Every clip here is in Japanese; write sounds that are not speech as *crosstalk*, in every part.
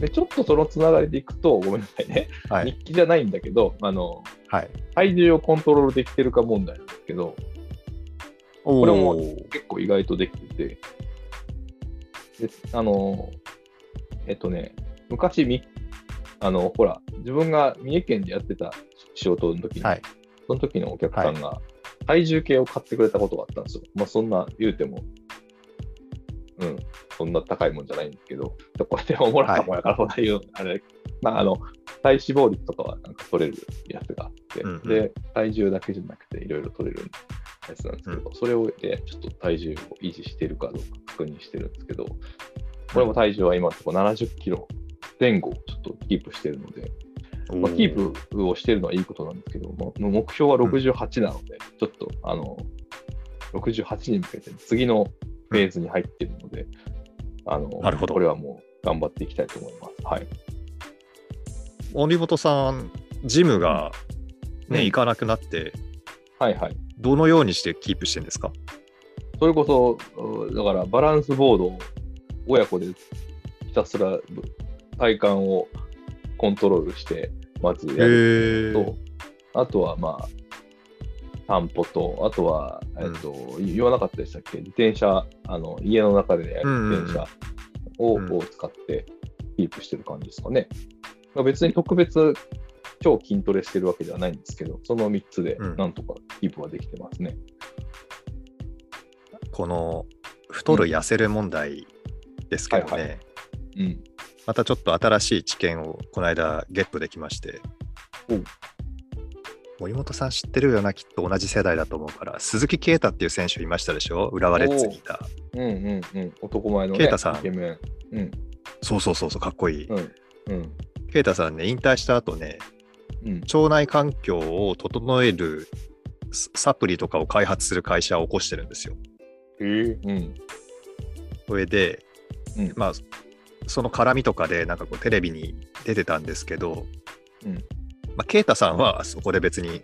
でちょっとそのつながりでいくと、ごめんなさいね、はい。日記じゃないんだけど、あのはい。体重をコントロールできてるか問題なんですけど、ここれも結構意外とできてて、であの、えっとね、昔み、あの、ほら、自分が三重県でやってた仕事の時に、はい。その時のお客さんが体重計を買ってくれたことがあったんですよ。まあ、そんな言うても、うん、そんな高いもんじゃないんですけど、これでももらったもんやから、ほら言う、あれ、まあ、あの、体脂肪率とかはなんか取れるやつがあって、うんうん。で、体重だけじゃなくていろいろ取れるやつなんですけど、それをでちょっと体重を維持しているかどうか確認してるんですけど、これも体重は今のところ70キロ前後をちょっとキープしてるので、まあ、キープをしてるのはいいことなんですけど、まあ目標は68なので、ちょっとあの68に向けて次のフェーズに入っているので、あのなるほどこれはもう頑張っていきたいと思います。はい。森本さん、ジムがね、うん行かなくなって、はいはい。どのようにしてキープしてるんですか？それこそ、うだからバランスボードを親子でひたすら体幹をコントロールして、まずやるへと、あとはまあ、散歩と、あとは、えっと、言わなかったでしたっけ？自転車、あの、家の中でやる自転車を,、うん。うんを使ってキープしてる感じですかね。まあ別に特別超筋トレしてるわけではないんですけど、その3つでうん。なんとかキープはできてますね。この太る痩せる問題ですけどね、はいはうん。またちょっと新しい知見をこの間ゲットできまして森本さん知ってるよなきっと同じ世代だと思うから鈴木啓太っていう選手いましたでしょ？浦和レッズにいたうんうんうん。男前のね、啓太さん。うん。そうそうそうそうかっこいいうん。うん。啓太さんね引退した後ねうん。腸内環境を整えるササプリとかを開発する会社を起こしてるんですよへえ。うん。それで、うんまあその絡みとかでなんかこうテレビに出てたんですけど、うんまあ、啓太さんはそこで別に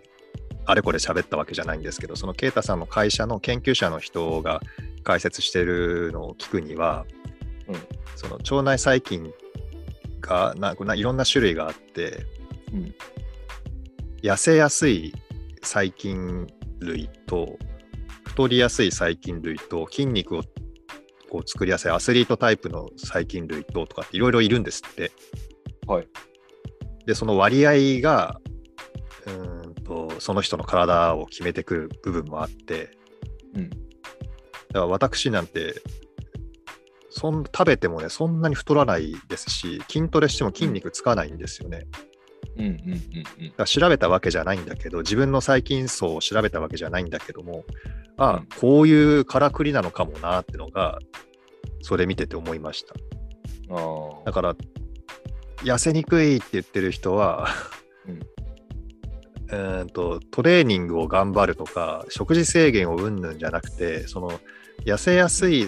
あれこれ喋ったわけじゃないんですけどその啓太さんの会社の研究者の人が解説してるのを聞くには、うんその腸内細菌がなないろんな種類があってうん。痩せやすい細菌類と太りやすい細菌類と筋肉をこう作りやすいアスリートタイプの細菌類ととかっていろいろいるんですって。はい。でその割合がうーんとその人の体を決めてくる部分もあってうん。だから私なんてそん食べてもねそんなに太らないですし筋トレしても筋肉つかないんですよね。うんうんうんうん。だから調べたわけじゃないんだけど自分の細菌層を調べたわけじゃないんだけどもああ、うんこういうからくりなのかもなってのがそれ見てて思いましたああ。だから痩せにくいって言ってる人は、うんとトレーニングを頑張るとか食事制限をうんぬんじゃなくてその痩せやすい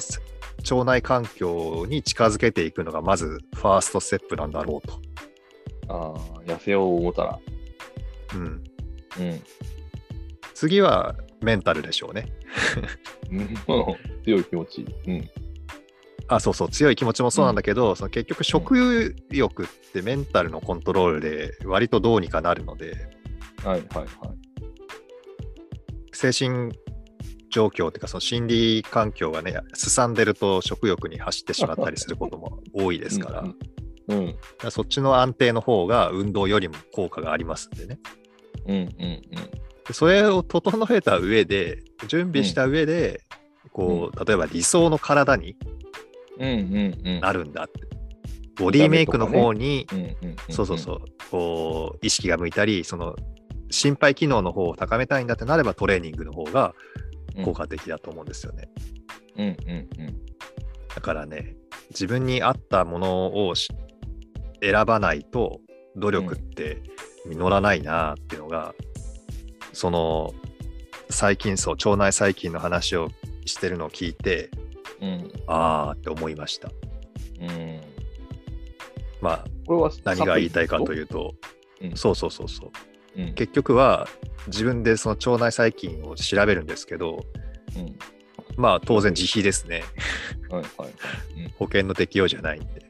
腸内環境に近づけていくのがまずファーストステップなんだろうと。ああ、痩せよう思ったら。うん、うん。次はメンタルでしょうね。*laughs* うん *laughs* 強い気持ち。うん。あそうそう強い気持ちもそうなんだけど、その結局食欲ってメンタルのコントロールで割とどうにかなるのではいはいはい。精神状況っていうかその心理環境がねすさんでると食欲に走ってしまったりすることも多いですから, *laughs* うんうん。そっちの安定の方が運動よりも効果がありますんでねうんうんうん。でそれを整えた上で準備した上で、こう例えば理想の体にうんうんうん。なるんだってボディメイクの方に。そうそうそう、こう意識が向いたり、その心肺機能の方を高めたいんだってなればトレーニングの方がうん。効果的だと思うんですよね。うんうんうん。だからね、自分に合ったものをし選ばないと努力って実らないなっていうのが、その細菌層、腸内細菌の話をしてるのを聞いて、うんあーって思いました。うん。まあ、これは何が言いたいかとう。いうと、うんそうそうそうそう。うん結局は自分でその腸内細菌を調べるんですけど、うんまあ当然自費ですね。はいはいはい。保険の適用じゃないんで。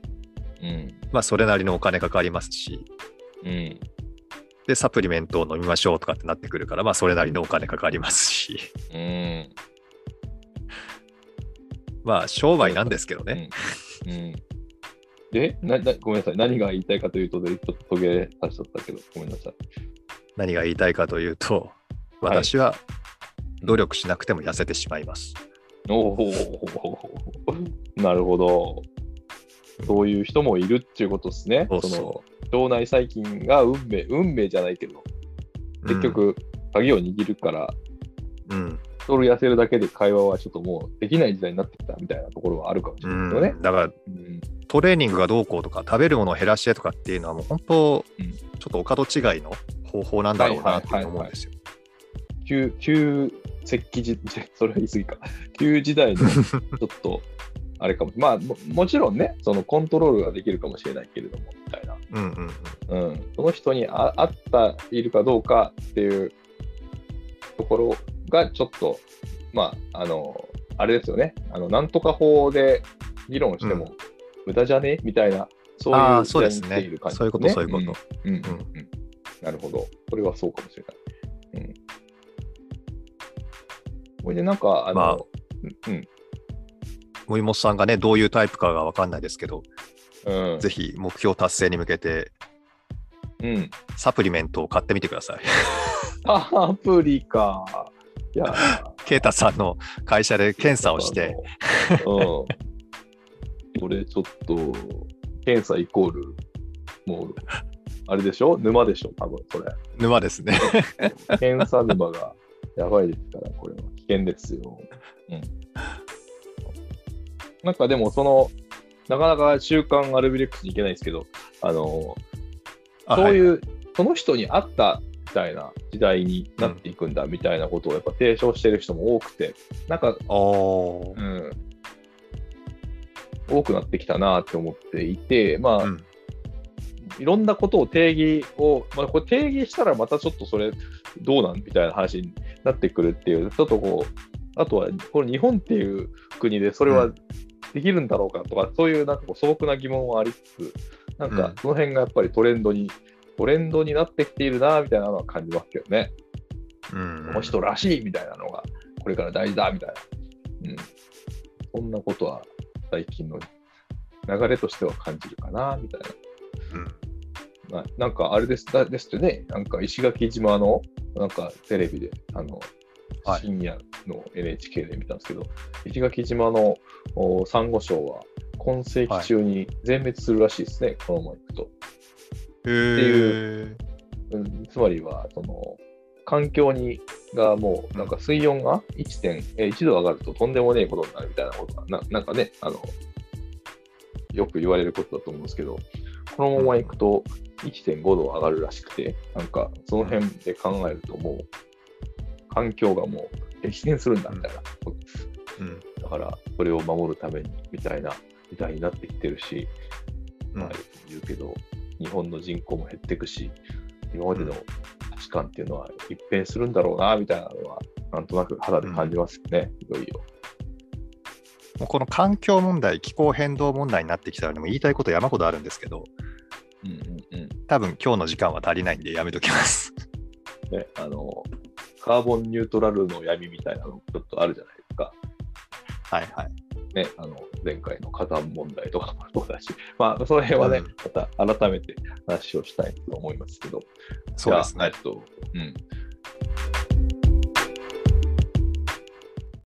うん。まあそれなりのお金かかりますし、うん。で、サプリメントを飲みましょうとかってなってくるから、まあそれなりのお金かかりますし、うん。まあ商売なんですけどね。うん。うん。でなな、ごめんなさい。何が言いたいかというと、ちょっと途切れさせちゃったけど、ごめんなさい。何が言いたいかというと、はい私は努力しなくても痩せてしまいます。おお、なるほど。そういう人もいるっていうことですね。そうそうの腸内細菌が運命、運命じゃないけど、結局、鍵を握るから、うん、うんそれ痩せるだけで会話はちょっともうできない時代になってきたみたいなところはあるかもしれないですよねうん。だからうんトレーニングがどうこうとか食べるものを減らしてとかっていうのはもう本当、うんちょっとお門違いの方法なんだろうなって思うんですよ。旧、旧石器時、*laughs* それは言い過ぎか。旧時代のちょっと、あれかも。まあも、もちろんね、そのコントロールができるかもしれないけれども、みたいな。うんうんうんうん。その人にあ合ったいるかどうかっていうところが、ちょっと、まあ、あの、あれですよね。あの、なんとか法で議論しても無駄じゃね？みたいな、そういうそうですねそういうことそういうこと。うんうんうんうん。なるほど。これはそうかもしれない。うん。これでなんか、あの、まあうん森本さんがね、どういうタイプかが分かんないですけど、うん。うん。ぜひ目標達成に向けて、うん。サプリメントを買ってみてください。アプリか。いや、ケイタさんの会社で検査をして。うん。これちょっと、検査イコール、もう、あれでしょ？沼でしょ？多分、それ。沼ですね。検査沼がやばいですから、これは危険ですよ。うん。なんかでも、その、なかなか習慣アルビレックスに行けないですけど、あの、あそうい、はいうその人に合ったみたいな時代になっていくんだみたいなことをやっぱ提唱してる人も多くて、なんか、うん、多くなってきたなって思っていて、まあ、うん。いろんなことを定義を、まあ、これ定義したらまたちょっとそれどうなんみたいな話になってくるっていう、ちょっとこう、あとはこれ日本っていう国でそれはうできるんだろうかとか、そういうなんかこう素朴な疑問はありつつ、なんうん。かその辺がやっぱりトレンドに、トレンドになってきているなみたいなのは感じますけどね。うんこの人らしいみたいなのが、これから大事だみたいな。うん。そんなことは最近の流れとしては感じるかなみたいな。うんまあ、なんかあれですだですってね、なんか石垣島のなんかテレビで、あの、はい深夜の NHK で見たんですけど、石垣島のおサンゴ礁は今世紀中に全滅するらしいですね、このままいくと。へいうーうん、つまりは、その、環境にがもう、なんか水温が 1. 点、え1度上がるととんでもねえことになるみたいなことが、ななんかね、あの、よく言われることだと思うんですけど、このままいくと1.5度上がるらしくて、なんかその辺で考えるともう、環境がもう激変するんだみたいな。うんだから、それを守るためにみたいな時代になってきてるし、うんまあ、言うけど、日本の人口も減っていくし、今までの価値観っていうのは一変するんだろうな、みたいなのは、なんとなく肌で感じますよね、いよいよ。もうこの環境問題、気候変動問題になってきたら、でも言いたいこと山ほどあるんですけど、うんうんうん。多分今日の時間は足りないんでやめときます。*laughs* ね、あの、カーボンニュートラルの闇みたいなのちょっとあるじゃないですか。はいはい。ね、あの、前回の火山問題とかも *laughs* そうだし、まあ、その辺はね、うん。また改めて話をしたいと思いますけど、そうですね。うん。